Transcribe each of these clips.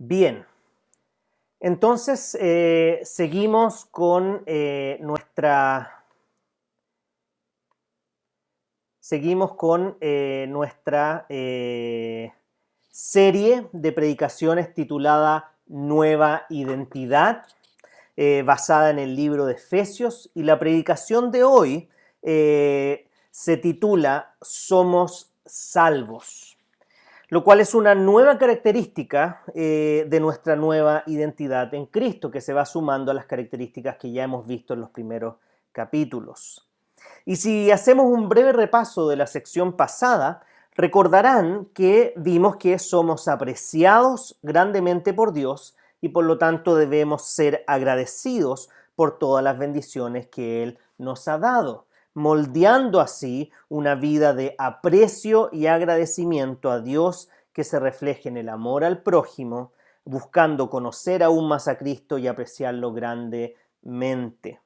Bien, entonces eh, seguimos con eh, nuestra seguimos con eh, nuestra serie de predicaciones titulada Nueva Identidad, basada en el libro de Efesios, y la predicación de hoy se titula Somos salvos lo cual es una nueva característica eh, de nuestra nueva identidad en Cristo, que se va sumando a las características que ya hemos visto en los primeros capítulos. Y si hacemos un breve repaso de la sección pasada, recordarán que vimos que somos apreciados grandemente por Dios y por lo tanto debemos ser agradecidos por todas las bendiciones que Él nos ha dado moldeando así una vida de aprecio y agradecimiento a Dios que se refleje en el amor al prójimo, buscando conocer aún más a Cristo y apreciarlo grandemente.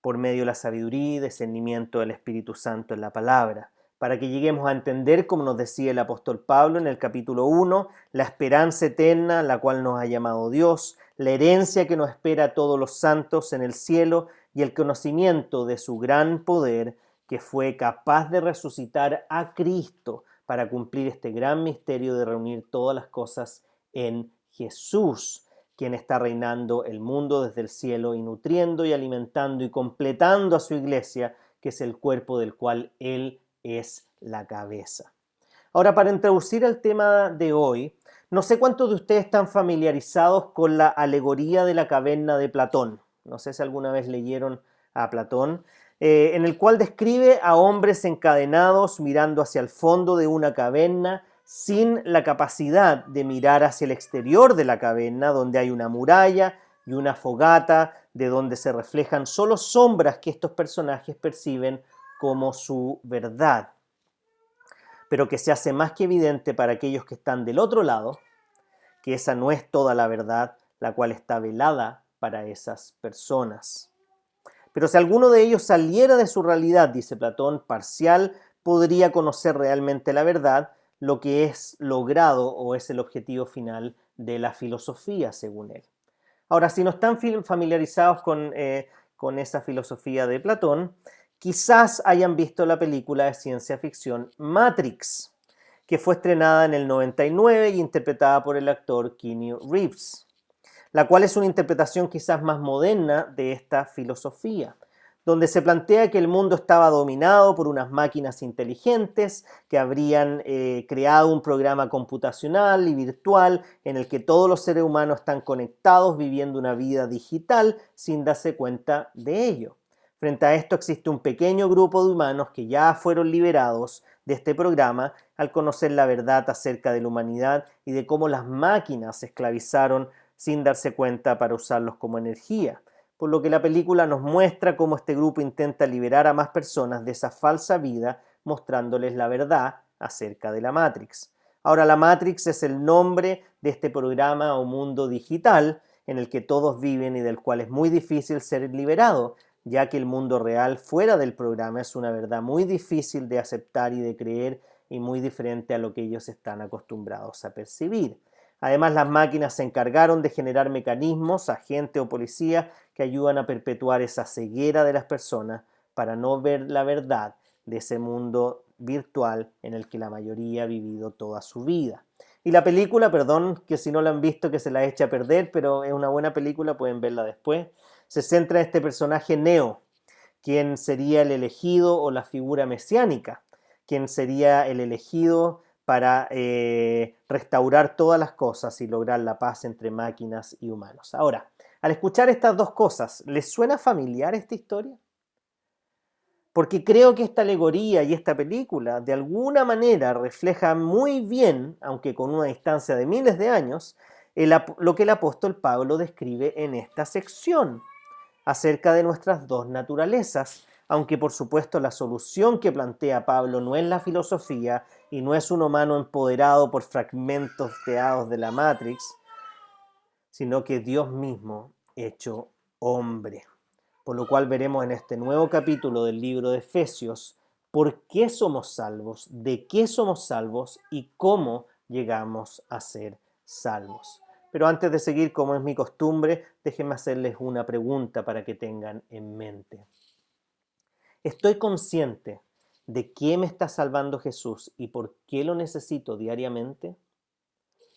Por medio de la sabiduría y discernimiento del Espíritu Santo en la palabra, para que lleguemos a entender, como nos decía el apóstol Pablo en el capítulo 1, la esperanza eterna la cual nos ha llamado Dios, la herencia que nos espera a todos los santos en el cielo y el conocimiento de su gran poder que fue capaz de resucitar a Cristo para cumplir este gran misterio de reunir todas las cosas en Jesús, quien está reinando el mundo desde el cielo y nutriendo y alimentando y completando a su iglesia, que es el cuerpo del cual Él es la cabeza. Ahora, para introducir el tema de hoy, no sé cuántos de ustedes están familiarizados con la alegoría de la caverna de Platón no sé si alguna vez leyeron a Platón, eh, en el cual describe a hombres encadenados mirando hacia el fondo de una caverna sin la capacidad de mirar hacia el exterior de la caverna, donde hay una muralla y una fogata, de donde se reflejan solo sombras que estos personajes perciben como su verdad, pero que se hace más que evidente para aquellos que están del otro lado, que esa no es toda la verdad, la cual está velada para esas personas. Pero si alguno de ellos saliera de su realidad, dice Platón, parcial, podría conocer realmente la verdad, lo que es logrado o es el objetivo final de la filosofía, según él. Ahora, si no están familiarizados con, eh, con esa filosofía de Platón, quizás hayan visto la película de ciencia ficción Matrix, que fue estrenada en el 99 y interpretada por el actor Keanu Reeves la cual es una interpretación quizás más moderna de esta filosofía, donde se plantea que el mundo estaba dominado por unas máquinas inteligentes que habrían eh, creado un programa computacional y virtual en el que todos los seres humanos están conectados viviendo una vida digital sin darse cuenta de ello. Frente a esto existe un pequeño grupo de humanos que ya fueron liberados de este programa al conocer la verdad acerca de la humanidad y de cómo las máquinas esclavizaron sin darse cuenta para usarlos como energía, por lo que la película nos muestra cómo este grupo intenta liberar a más personas de esa falsa vida mostrándoles la verdad acerca de la Matrix. Ahora la Matrix es el nombre de este programa o mundo digital en el que todos viven y del cual es muy difícil ser liberado, ya que el mundo real fuera del programa es una verdad muy difícil de aceptar y de creer y muy diferente a lo que ellos están acostumbrados a percibir. Además, las máquinas se encargaron de generar mecanismos, agente o policía, que ayudan a perpetuar esa ceguera de las personas para no ver la verdad de ese mundo virtual en el que la mayoría ha vivido toda su vida. Y la película, perdón que si no la han visto que se la eche a perder, pero es una buena película, pueden verla después, se centra en este personaje Neo, quien sería el elegido o la figura mesiánica, quien sería el elegido para eh, restaurar todas las cosas y lograr la paz entre máquinas y humanos. Ahora, al escuchar estas dos cosas, ¿les suena familiar esta historia? Porque creo que esta alegoría y esta película de alguna manera refleja muy bien, aunque con una distancia de miles de años, lo que el apóstol Pablo describe en esta sección acerca de nuestras dos naturalezas, aunque por supuesto la solución que plantea Pablo no es la filosofía y no es un humano empoderado por fragmentos creados de la Matrix, sino que Dios mismo hecho hombre. Por lo cual veremos en este nuevo capítulo del libro de Efesios por qué somos salvos, de qué somos salvos y cómo llegamos a ser salvos. Pero antes de seguir, como es mi costumbre, déjenme hacerles una pregunta para que tengan en mente. ¿Estoy consciente de qué me está salvando Jesús y por qué lo necesito diariamente?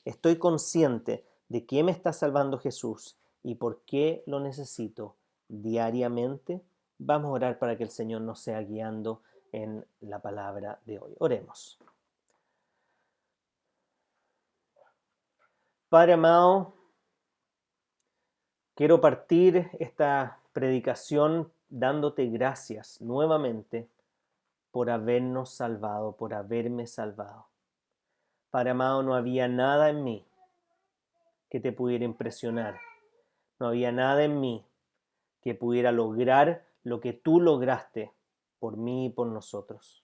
¿Estoy consciente de qué me está salvando Jesús y por qué lo necesito diariamente? Vamos a orar para que el Señor nos sea guiando en la palabra de hoy. Oremos. Padre amado, quiero partir esta predicación dándote gracias nuevamente por habernos salvado, por haberme salvado. Padre amado, no había nada en mí que te pudiera impresionar. No había nada en mí que pudiera lograr lo que tú lograste por mí y por nosotros.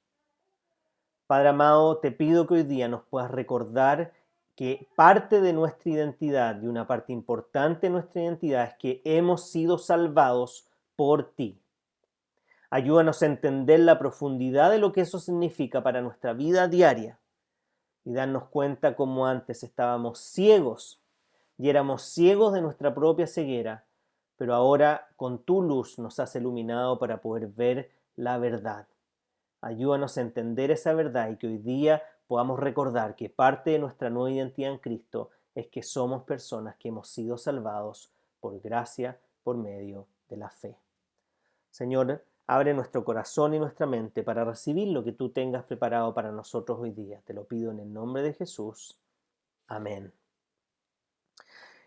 Padre amado, te pido que hoy día nos puedas recordar que parte de nuestra identidad y una parte importante de nuestra identidad es que hemos sido salvados por ti. Ayúdanos a entender la profundidad de lo que eso significa para nuestra vida diaria y darnos cuenta como antes estábamos ciegos y éramos ciegos de nuestra propia ceguera, pero ahora con tu luz nos has iluminado para poder ver la verdad. Ayúdanos a entender esa verdad y que hoy día podamos recordar que parte de nuestra nueva identidad en Cristo es que somos personas que hemos sido salvados por gracia por medio de la fe. Señor, abre nuestro corazón y nuestra mente para recibir lo que tú tengas preparado para nosotros hoy día. Te lo pido en el nombre de Jesús. Amén.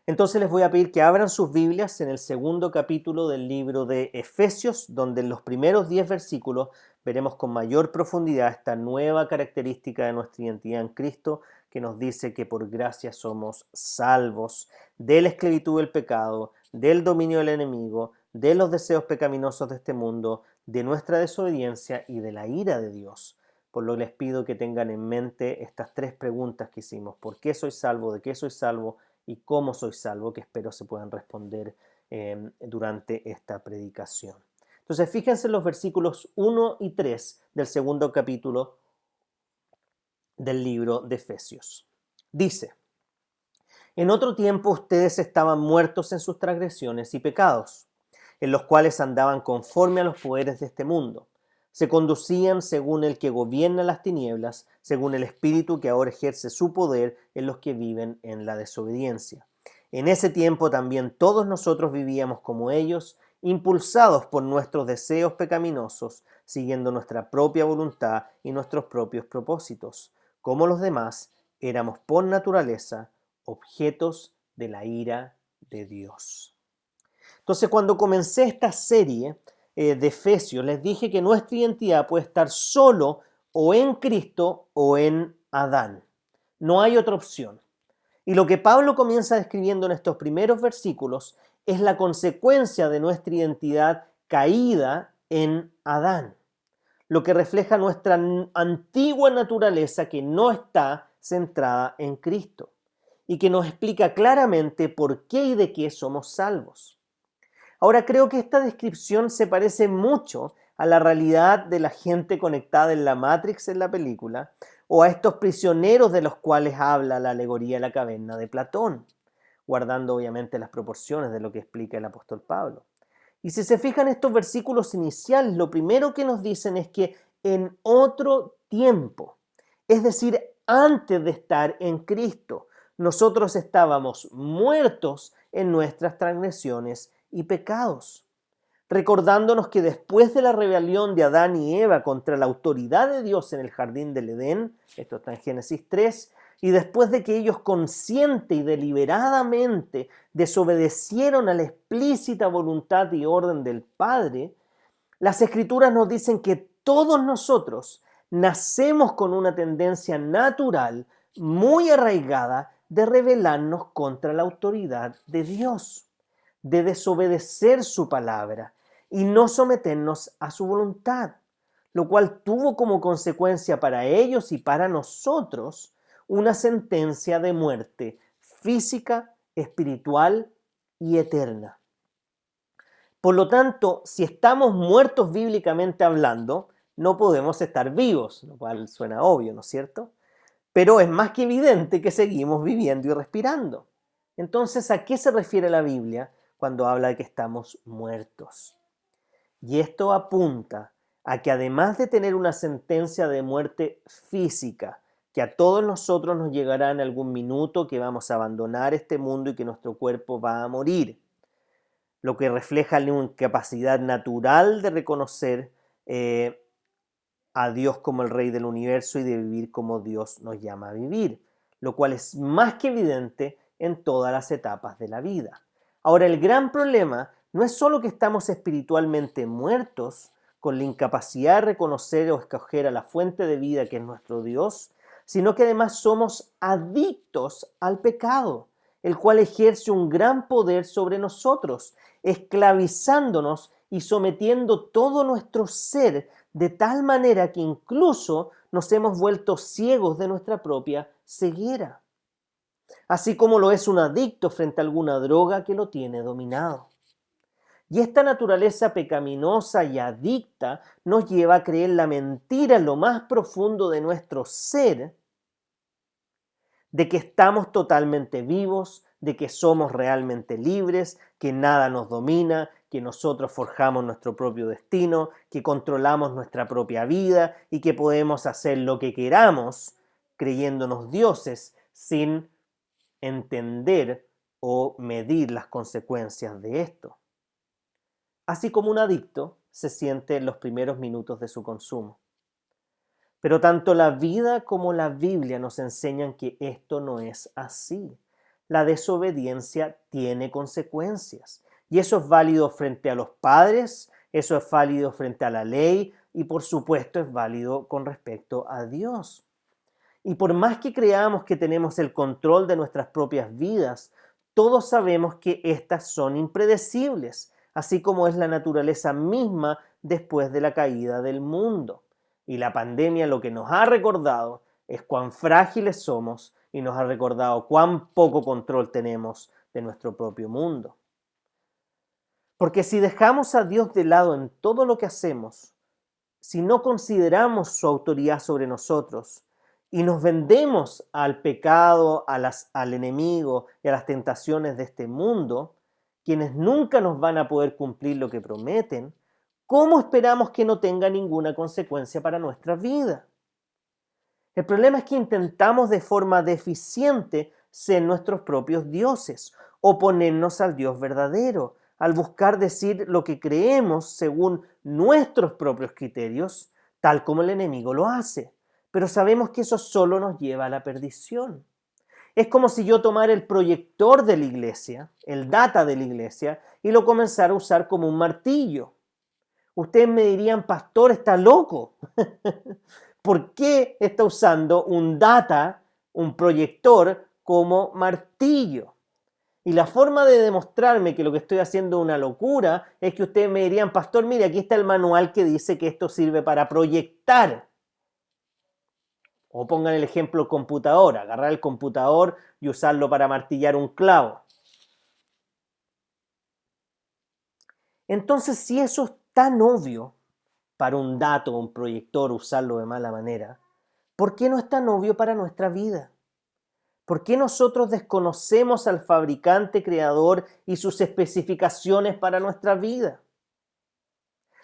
Entonces les voy a pedir que abran sus Biblias en el segundo capítulo del libro de Efesios, donde en los primeros diez versículos veremos con mayor profundidad esta nueva característica de nuestra identidad en Cristo que nos dice que por gracia somos salvos de la esclavitud del pecado, del dominio del enemigo, de los deseos pecaminosos de este mundo, de nuestra desobediencia y de la ira de Dios. Por lo que les pido que tengan en mente estas tres preguntas que hicimos. ¿Por qué soy salvo? ¿De qué soy salvo? ¿Y cómo soy salvo? Que espero se puedan responder eh, durante esta predicación. Entonces, fíjense en los versículos 1 y 3 del segundo capítulo del libro de Efesios. Dice, en otro tiempo ustedes estaban muertos en sus transgresiones y pecados, en los cuales andaban conforme a los poderes de este mundo. Se conducían según el que gobierna las tinieblas, según el espíritu que ahora ejerce su poder en los que viven en la desobediencia. En ese tiempo también todos nosotros vivíamos como ellos, impulsados por nuestros deseos pecaminosos, siguiendo nuestra propia voluntad y nuestros propios propósitos. Como los demás, éramos por naturaleza objetos de la ira de Dios. Entonces, cuando comencé esta serie eh, de Efesios, les dije que nuestra identidad puede estar solo o en Cristo o en Adán. No hay otra opción. Y lo que Pablo comienza describiendo en estos primeros versículos es la consecuencia de nuestra identidad caída en Adán, lo que refleja nuestra antigua naturaleza que no está centrada en Cristo y que nos explica claramente por qué y de qué somos salvos. Ahora creo que esta descripción se parece mucho a la realidad de la gente conectada en la Matrix en la película o a estos prisioneros de los cuales habla la alegoría de la caverna de Platón guardando obviamente las proporciones de lo que explica el apóstol Pablo. Y si se fijan estos versículos iniciales, lo primero que nos dicen es que en otro tiempo, es decir, antes de estar en Cristo, nosotros estábamos muertos en nuestras transgresiones y pecados, recordándonos que después de la rebelión de Adán y Eva contra la autoridad de Dios en el jardín del Edén, esto está en Génesis 3, y después de que ellos consciente y deliberadamente desobedecieron a la explícita voluntad y orden del Padre, las escrituras nos dicen que todos nosotros nacemos con una tendencia natural muy arraigada de rebelarnos contra la autoridad de Dios, de desobedecer su palabra y no someternos a su voluntad, lo cual tuvo como consecuencia para ellos y para nosotros una sentencia de muerte física, espiritual y eterna. Por lo tanto, si estamos muertos bíblicamente hablando, no podemos estar vivos, lo cual suena obvio, ¿no es cierto? pero es más que evidente que seguimos viviendo y respirando. Entonces, ¿a qué se refiere la Biblia cuando habla de que estamos muertos? Y esto apunta a que además de tener una sentencia de muerte física, que a todos nosotros nos llegará en algún minuto que vamos a abandonar este mundo y que nuestro cuerpo va a morir, lo que refleja la incapacidad natural de reconocer eh, a Dios como el Rey del universo y de vivir como Dios nos llama a vivir, lo cual es más que evidente en todas las etapas de la vida. Ahora, el gran problema no es solo que estamos espiritualmente muertos, con la incapacidad de reconocer o escoger a la fuente de vida que es nuestro Dios, sino que además somos adictos al pecado, el cual ejerce un gran poder sobre nosotros, esclavizándonos y sometiendo todo nuestro ser de tal manera que incluso nos hemos vuelto ciegos de nuestra propia ceguera, así como lo es un adicto frente a alguna droga que lo tiene dominado. Y esta naturaleza pecaminosa y adicta nos lleva a creer la mentira en lo más profundo de nuestro ser, de que estamos totalmente vivos, de que somos realmente libres, que nada nos domina, que nosotros forjamos nuestro propio destino, que controlamos nuestra propia vida y que podemos hacer lo que queramos creyéndonos dioses sin entender o medir las consecuencias de esto. Así como un adicto se siente en los primeros minutos de su consumo. Pero tanto la vida como la Biblia nos enseñan que esto no es así. La desobediencia tiene consecuencias y eso es válido frente a los padres, eso es válido frente a la ley y por supuesto es válido con respecto a Dios. Y por más que creamos que tenemos el control de nuestras propias vidas, todos sabemos que éstas son impredecibles, así como es la naturaleza misma después de la caída del mundo. Y la pandemia lo que nos ha recordado es cuán frágiles somos y nos ha recordado cuán poco control tenemos de nuestro propio mundo. Porque si dejamos a Dios de lado en todo lo que hacemos, si no consideramos su autoridad sobre nosotros y nos vendemos al pecado, al enemigo y a las tentaciones de este mundo, quienes nunca nos van a poder cumplir lo que prometen, ¿cómo esperamos que no tenga ninguna consecuencia para nuestra vida? El problema es que intentamos de forma deficiente ser nuestros propios dioses, oponernos al Dios verdadero, al buscar decir lo que creemos según nuestros propios criterios, tal como el enemigo lo hace. Pero sabemos que eso solo nos lleva a la perdición. Es como si yo tomara el proyector de la iglesia, el data de la iglesia, y lo comenzara a usar como un martillo. Ustedes me dirían, pastor, está loco. ¿Por qué está usando un data, un proyector, como martillo? Y la forma de demostrarme que lo que estoy haciendo es una locura es que ustedes me dirían, pastor, mire, aquí está el manual que dice que esto sirve para proyectar. O pongan el ejemplo computador, agarrar el computador y usarlo para martillar un clavo. Entonces, si eso es tan obvio para un dato o un proyector usarlo de mala manera, ¿por qué no es tan obvio para nuestra vida? ¿Por qué nosotros desconocemos al fabricante creador y sus especificaciones para nuestra vida?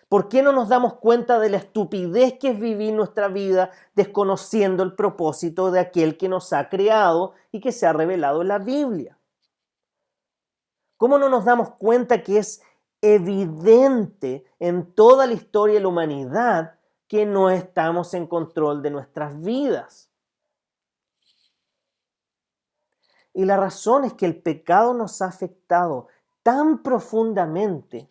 ¿Por qué no nos damos cuenta de la estupidez que es vivir nuestra vida desconociendo el propósito de aquel que nos ha creado y que se ha revelado en la Biblia? ¿Cómo no nos damos cuenta que es evidente en toda la historia de la humanidad que no estamos en control de nuestras vidas? Y la razón es que el pecado nos ha afectado tan profundamente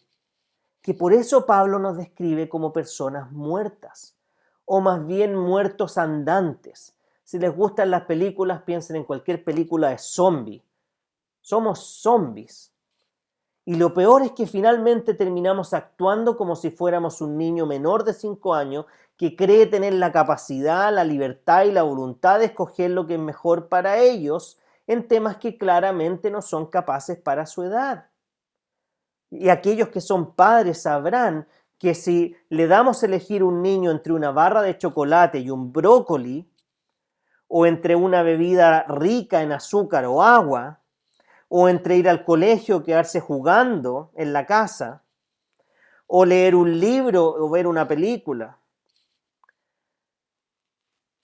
que por eso Pablo nos describe como personas muertas, o más bien muertos andantes. Si les gustan las películas, piensen en cualquier película de zombie. Somos zombies. Y lo peor es que finalmente terminamos actuando como si fuéramos un niño menor de 5 años que cree tener la capacidad, la libertad y la voluntad de escoger lo que es mejor para ellos en temas que claramente no son capaces para su edad. Y aquellos que son padres sabrán que si le damos a elegir un niño entre una barra de chocolate y un brócoli, o entre una bebida rica en azúcar o agua, o entre ir al colegio quedarse jugando en la casa, o leer un libro o ver una película,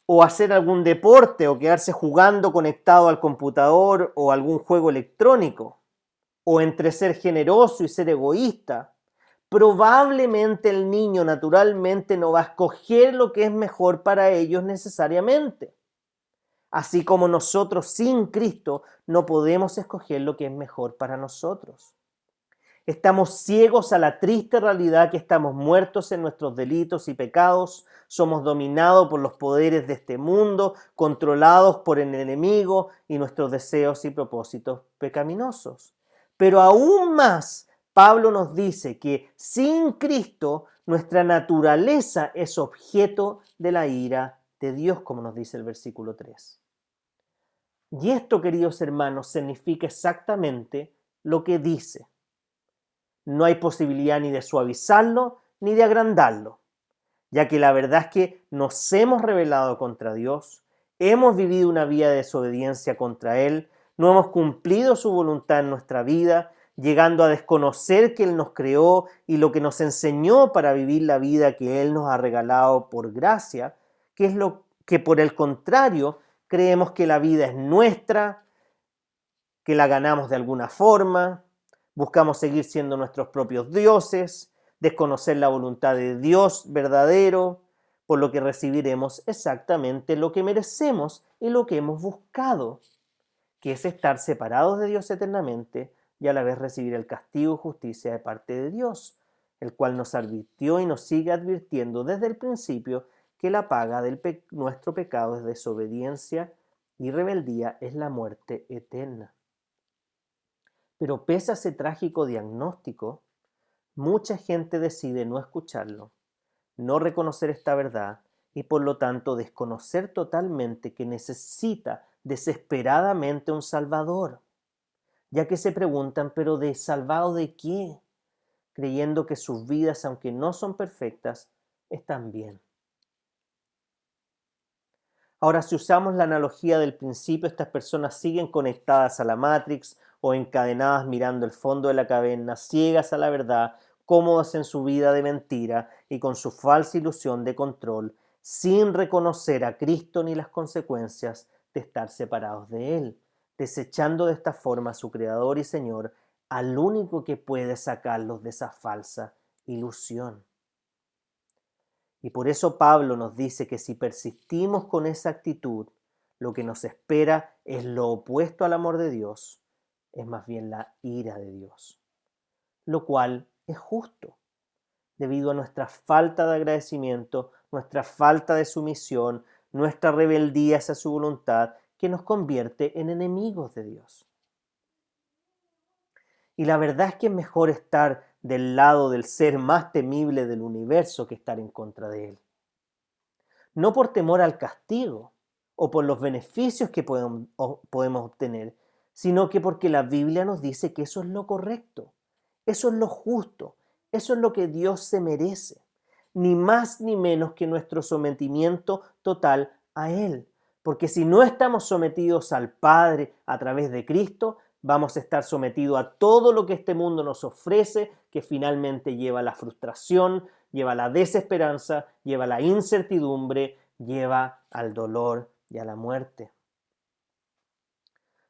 o hacer algún deporte o quedarse jugando conectado al computador o algún juego electrónico, o entre ser generoso y ser egoísta, probablemente el niño naturalmente no va a escoger lo que es mejor para ellos necesariamente. Así como nosotros sin Cristo no podemos escoger lo que es mejor para nosotros. Estamos ciegos a la triste realidad que estamos muertos en nuestros delitos y pecados, somos dominados por los poderes de este mundo, controlados por el enemigo y nuestros deseos y propósitos pecaminosos. Pero aún más, Pablo nos dice que sin Cristo nuestra naturaleza es objeto de la ira de Dios, como nos dice el versículo 3. Y esto, queridos hermanos, significa exactamente lo que dice no hay posibilidad ni de suavizarlo ni de agrandarlo, ya que la verdad es que nos hemos rebelado contra Dios, hemos vivido una vida de desobediencia contra Él, no hemos cumplido su voluntad en nuestra vida, llegando a desconocer que Él nos creó y lo que nos enseñó para vivir la vida que Él nos ha regalado por gracia, que es lo que por el contrario creemos que la vida es nuestra, que la ganamos de alguna forma, Buscamos seguir siendo nuestros propios dioses, desconocer la voluntad de Dios verdadero, por lo que recibiremos exactamente lo que merecemos y lo que hemos buscado, que es estar separados de Dios eternamente y a la vez recibir el castigo y justicia de parte de Dios, el cual nos advirtió y nos sigue advirtiendo desde el principio que la paga de nuestro pecado es desobediencia y rebeldía es la muerte eterna. Pero pese a ese trágico diagnóstico, mucha gente decide no escucharlo, no reconocer esta verdad y por lo tanto desconocer totalmente que necesita desesperadamente un Salvador, ya que se preguntan, pero ¿de salvado de qué? Creyendo que sus vidas, aunque no son perfectas, están bien. Ahora, si usamos la analogía del principio, estas personas siguen conectadas a la Matrix o encadenadas mirando el fondo de la caverna, ciegas a la verdad, cómodas en su vida de mentira y con su falsa ilusión de control, sin reconocer a Cristo ni las consecuencias de estar separados de Él, desechando de esta forma a su Creador y Señor, al único que puede sacarlos de esa falsa ilusión. Y por eso Pablo nos dice que si persistimos con esa actitud, lo que nos espera es lo opuesto al amor de Dios, es más bien la ira de Dios, lo cual es justo, debido a nuestra falta de agradecimiento, nuestra falta de sumisión, nuestra rebeldía hacia su voluntad, que nos convierte en enemigos de Dios. Y la verdad es que es mejor estar del lado del ser más temible del universo que estar en contra de él. No por temor al castigo o por los beneficios que podemos obtener, sino que porque la Biblia nos dice que eso es lo correcto, eso es lo justo, eso es lo que Dios se merece, ni más ni menos que nuestro sometimiento total a Él. Porque si no estamos sometidos al Padre a través de Cristo, vamos a estar sometidos a todo lo que este mundo nos ofrece, que finalmente lleva a la frustración, lleva a la desesperanza, lleva a la incertidumbre, lleva al dolor y a la muerte.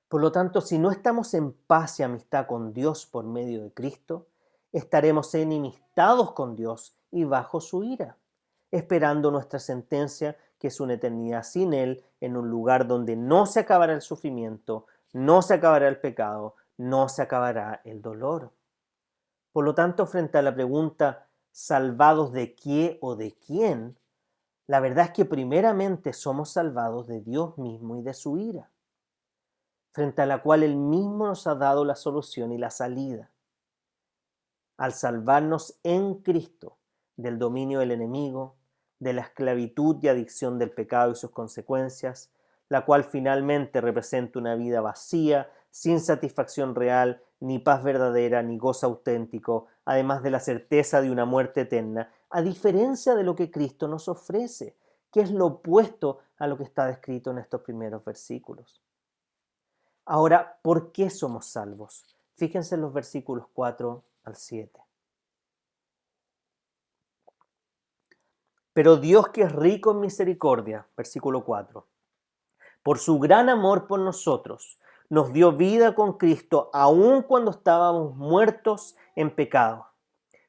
Por lo tanto, si no estamos en paz y amistad con Dios por medio de Cristo, estaremos enemistados con Dios y bajo su ira, esperando nuestra sentencia, que es una eternidad sin Él, en un lugar donde no se acabará el sufrimiento, no se acabará el pecado, no se acabará el dolor. Por lo tanto, frente a la pregunta, ¿salvados de qué o de quién? La verdad es que primeramente somos salvados de Dios mismo y de su ira frente a la cual Él mismo nos ha dado la solución y la salida. Al salvarnos en Cristo del dominio del enemigo, de la esclavitud y adicción del pecado y sus consecuencias, la cual finalmente representa una vida vacía, sin satisfacción real, ni paz verdadera, ni gozo auténtico, además de la certeza de una muerte eterna, a diferencia de lo que Cristo nos ofrece, que es lo opuesto a lo que está descrito en estos primeros versículos. Ahora, ¿por qué somos salvos? Fíjense en los versículos 4 al 7. Pero Dios que es rico en misericordia, versículo 4, por su gran amor por nosotros, nos dio vida con Cristo aun cuando estábamos muertos en pecado.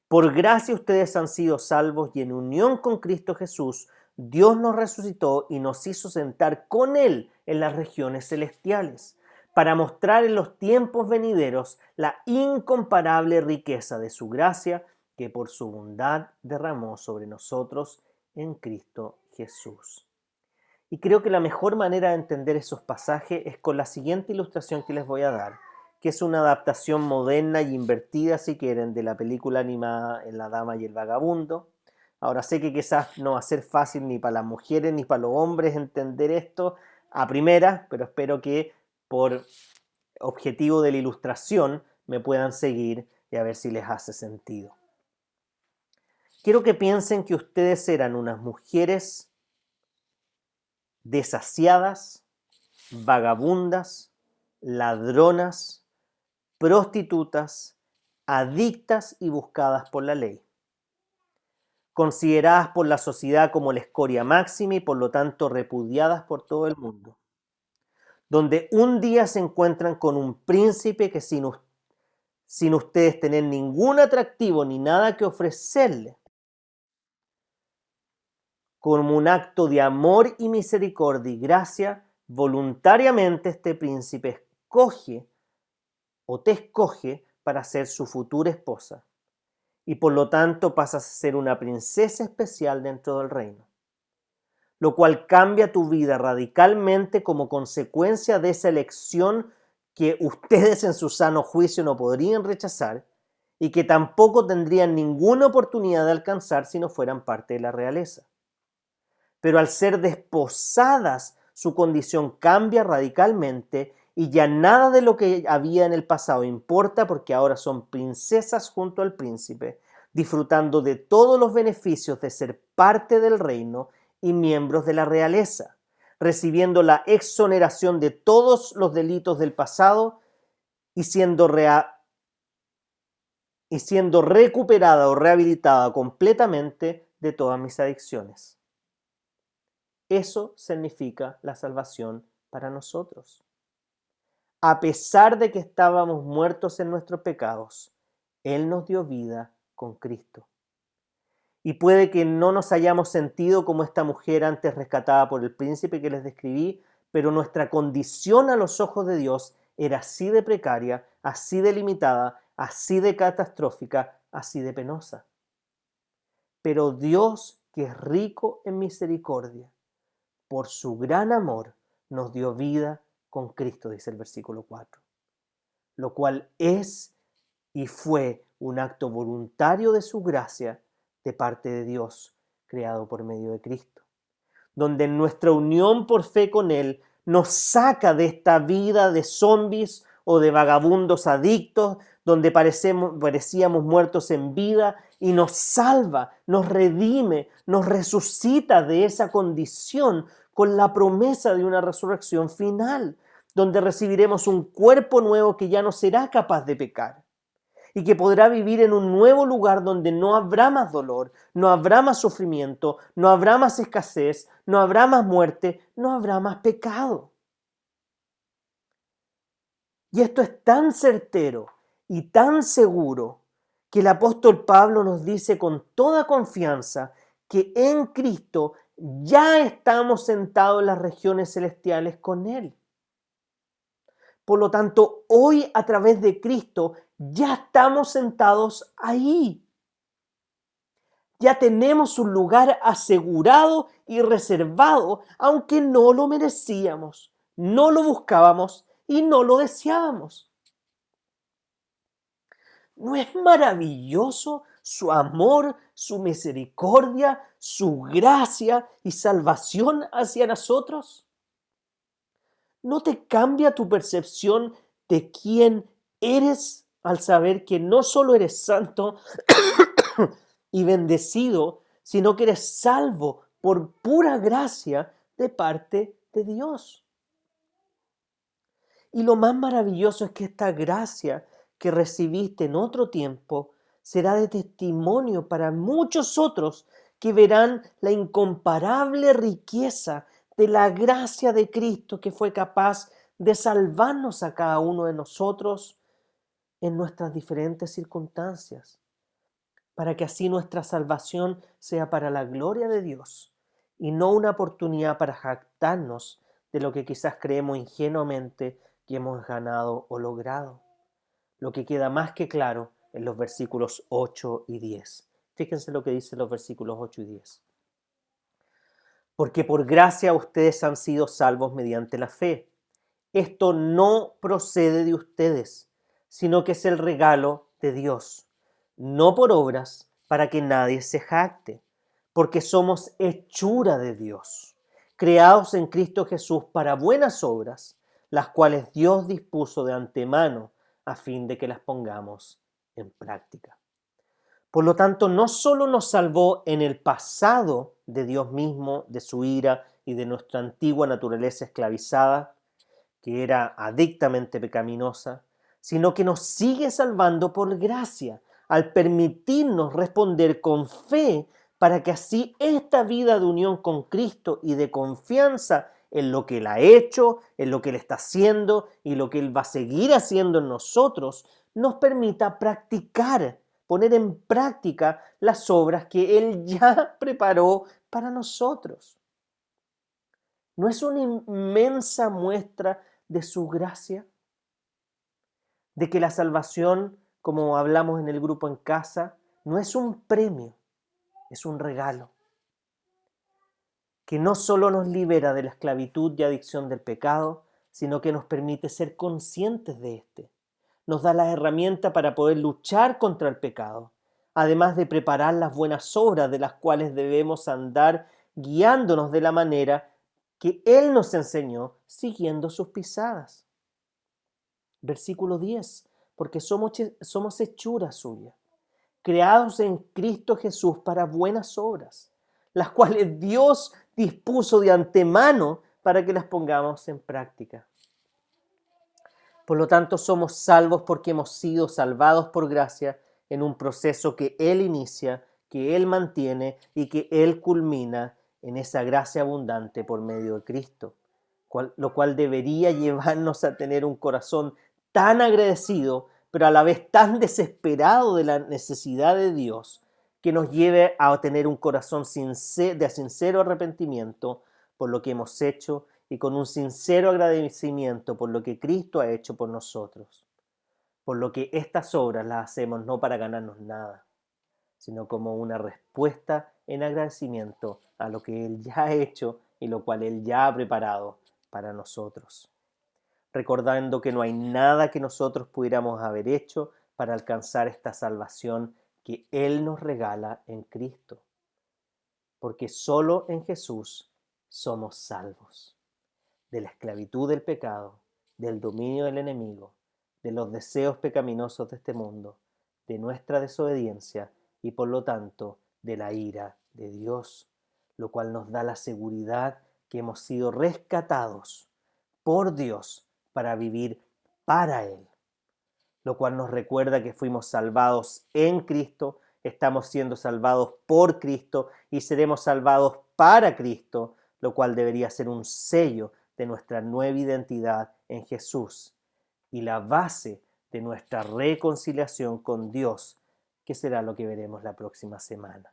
Por gracia ustedes han sido salvos y en unión con Cristo Jesús, Dios nos resucitó y nos hizo sentar con Él en las regiones celestiales, para mostrar en los tiempos venideros la incomparable riqueza de su gracia que por su bondad derramó sobre nosotros en Cristo Jesús. Y creo que la mejor manera de entender esos pasajes es con la siguiente ilustración que les voy a dar, que es una adaptación moderna y invertida, si quieren, de la película animada la Dama y el Vagabundo. Ahora sé que quizás no va a ser fácil ni para las mujeres ni para los hombres entender esto a primera, pero espero que por objetivo de la ilustración me puedan seguir y a ver si les hace sentido. Quiero que piensen que ustedes eran unas mujeres desasiadas, vagabundas, ladronas, prostitutas, adictas y buscadas por la ley, consideradas por la sociedad como la escoria máxima y por lo tanto repudiadas por todo el mundo, donde un día se encuentran con un príncipe que sin, sin ustedes tener ningún atractivo ni nada que ofrecerle, como un acto de amor y misericordia y gracia, voluntariamente este príncipe escoge o te escoge para ser su futura esposa. Y por lo tanto pasas a ser una princesa especial dentro del reino. Lo cual cambia tu vida radicalmente como consecuencia de esa elección que ustedes en su sano juicio no podrían rechazar y que tampoco tendrían ninguna oportunidad de alcanzar si no fueran parte de la realeza pero al ser desposadas su condición cambia radicalmente y ya nada de lo que había en el pasado importa porque ahora son princesas junto al príncipe, disfrutando de todos los beneficios de ser parte del reino y miembros de la realeza, recibiendo la exoneración de todos los delitos del pasado y siendo, y siendo recuperada o rehabilitada completamente de todas mis adicciones. Eso significa la salvación para nosotros. A pesar de que estábamos muertos en nuestros pecados, Él nos dio vida con Cristo. Y puede que no nos hayamos sentido como esta mujer antes rescatada por el príncipe que les describí, pero nuestra condición a los ojos de Dios era así de precaria, así de limitada, así de catastrófica, así de penosa. Pero Dios, que es rico en misericordia, por su gran amor, nos dio vida con Cristo, dice el versículo 4. Lo cual es y fue un acto voluntario de su gracia de parte de Dios, creado por medio de Cristo. Donde nuestra unión por fe con Él nos saca de esta vida de zombies o de vagabundos adictos, donde parecíamos muertos en vida, y nos salva, nos redime, nos resucita de esa condición con la promesa de una resurrección final, donde recibiremos un cuerpo nuevo que ya no será capaz de pecar y que podrá vivir en un nuevo lugar donde no habrá más dolor, no habrá más sufrimiento, no habrá más escasez, no habrá más muerte, no habrá más pecado. Y esto es tan certero y tan seguro que el apóstol Pablo nos dice con toda confianza que en Cristo ya estamos sentados en las regiones celestiales con Él. Por lo tanto, hoy a través de Cristo ya estamos sentados ahí. Ya tenemos un lugar asegurado y reservado, aunque no lo merecíamos, no lo buscábamos y no lo deseábamos. ¿No es maravilloso su amor, su misericordia, su gracia y salvación hacia nosotros? ¿No te cambia tu percepción de quién eres al saber que no solo eres santo y bendecido, sino que eres salvo por pura gracia de parte de Dios. Y lo más maravilloso es que esta gracia que recibiste en otro tiempo será de testimonio para muchos otros que verán la incomparable riqueza de la gracia de Cristo que fue capaz de salvarnos a cada uno de nosotros en nuestras diferentes circunstancias, para que así nuestra salvación sea para la gloria de Dios y no una oportunidad para jactarnos de lo que quizás creemos ingenuamente que hemos ganado o logrado. Lo que queda más que claro en los versículos 8 y 10. Fíjense lo que dicen los versículos 8 y 10. Porque por gracia ustedes han sido salvos mediante la fe. Esto no procede de ustedes, sino que es el regalo de Dios, no por obras para que nadie se jacte, porque somos hechura de Dios, creados en Cristo Jesús para buenas obras, las cuales Dios dispuso de antemano a fin de que las pongamos en práctica. Por lo tanto, no solo nos salvó en el pasado de Dios mismo, de su ira y de nuestra antigua naturaleza esclavizada, que era adictamente pecaminosa, sino que nos sigue salvando por gracia, al permitirnos responder con fe para que así esta vida de unión con Cristo y de confianza en lo que Él ha hecho, en lo que Él está haciendo y lo que Él va a seguir haciendo en nosotros, nos permita practicar, poner en práctica las obras que Él ya preparó para nosotros. ¿No es una inmensa muestra de su gracia? De que la salvación, como hablamos en el grupo en casa, no es un premio, es un regalo. Que no solo nos libera de la esclavitud y adicción del pecado, sino que nos permite ser conscientes de éste nos da las herramientas para poder luchar contra el pecado, además de preparar las buenas obras de las cuales debemos andar guiándonos de la manera que Él nos enseñó siguiendo sus pisadas. Versículo 10, porque somos, somos hechura suya, creados en Cristo Jesús para buenas obras, las cuales Dios dispuso de antemano para que las pongamos en práctica. Por lo tanto, somos salvos porque hemos sido salvados por gracia en un proceso que Él inicia, que Él mantiene y que Él culmina en esa gracia abundante por medio de Cristo, lo cual debería llevarnos a tener un corazón tan agradecido, pero a la vez tan desesperado de la necesidad de Dios, que nos lleve a tener un corazón de sincero arrepentimiento por lo que hemos hecho y con un sincero agradecimiento por lo que Cristo ha hecho por nosotros, por lo que estas obras las hacemos no para ganarnos nada, sino como una respuesta en agradecimiento a lo que Él ya ha hecho y lo cual Él ya ha preparado para nosotros. Recordando que no hay nada que nosotros pudiéramos haber hecho para alcanzar esta salvación que Él nos regala en Cristo. Porque solo en Jesús somos salvos de la esclavitud del pecado, del dominio del enemigo, de los deseos pecaminosos de este mundo, de nuestra desobediencia y por lo tanto de la ira de Dios, lo cual nos da la seguridad que hemos sido rescatados por Dios para vivir para Él, lo cual nos recuerda que fuimos salvados en Cristo, estamos siendo salvados por Cristo y seremos salvados para Cristo, lo cual debería ser un sello de nuestra nueva identidad en Jesús y la base de nuestra reconciliación con Dios, que será lo que veremos la próxima semana.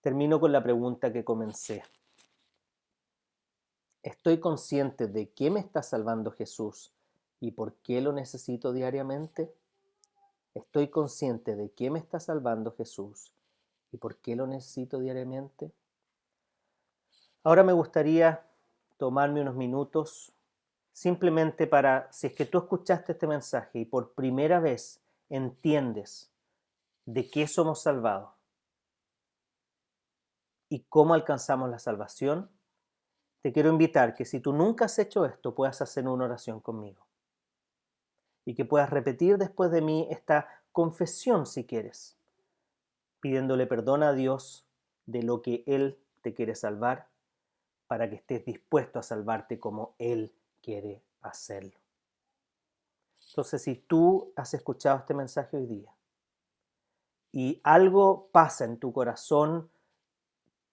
Termino con la pregunta que comencé. ¿Estoy consciente de qué me está salvando Jesús y por qué lo necesito diariamente? ¿Estoy consciente de qué me está salvando Jesús y por qué lo necesito diariamente? Ahora me gustaría tomarme unos minutos simplemente para, si es que tú escuchaste este mensaje y por primera vez entiendes de qué somos salvados y cómo alcanzamos la salvación, te quiero invitar que si tú nunca has hecho esto, puedas hacer una oración conmigo. Y que puedas repetir después de mí esta confesión si quieres, pidiéndole perdón a Dios de lo que Él te quiere salvar para que estés dispuesto a salvarte como Él quiere hacerlo. Entonces, si tú has escuchado este mensaje hoy día y algo pasa en tu corazón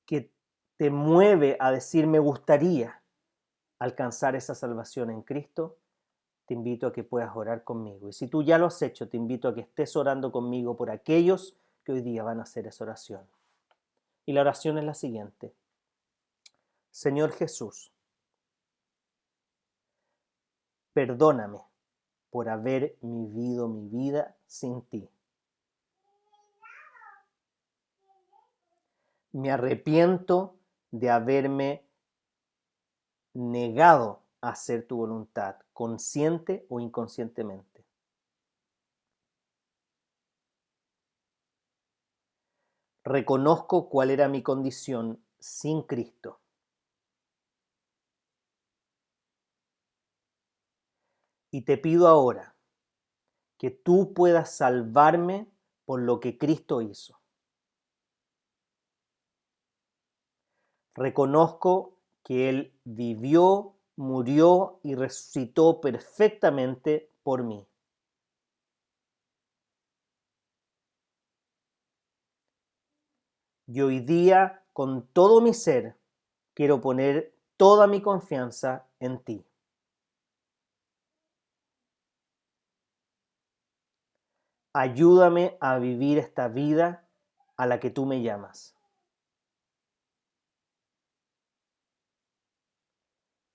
que te mueve a decir, me gustaría alcanzar esa salvación en Cristo, te invito a que puedas orar conmigo. Y si tú ya lo has hecho, te invito a que estés orando conmigo por aquellos que hoy día van a hacer esa oración. Y la oración es la siguiente. Señor Jesús, perdóname por haber vivido mi vida sin ti. Me arrepiento de haberme negado a hacer tu voluntad, consciente o inconscientemente. Reconozco cuál era mi condición sin Cristo Y te pido ahora que tú puedas salvarme por lo que Cristo hizo. Reconozco que Él vivió, murió y resucitó perfectamente por mí. Y hoy día, con todo mi ser, quiero poner toda mi confianza en ti. ayúdame a vivir esta vida a la que tú me llamas.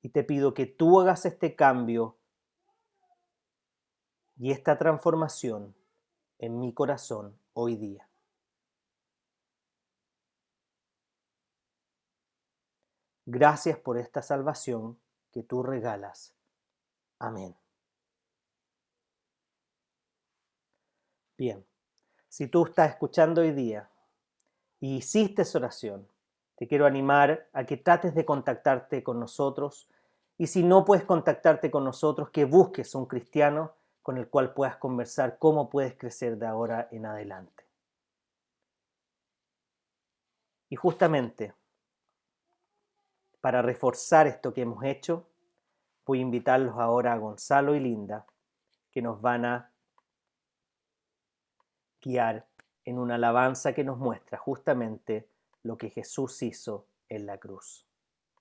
Y te pido que tú hagas este cambio y esta transformación en mi corazón hoy día. Gracias por esta salvación que tú regalas. Amén. Bien, si tú estás escuchando hoy día y hiciste esa oración, te quiero animar a que trates de contactarte con nosotros y si no puedes contactarte con nosotros, que busques un cristiano con el cual puedas conversar cómo puedes crecer de ahora en adelante. Y justamente para reforzar esto que hemos hecho, voy a invitarlos ahora a Gonzalo y Linda, que nos van a en una alabanza que nos muestra justamente lo que Jesús hizo en la cruz.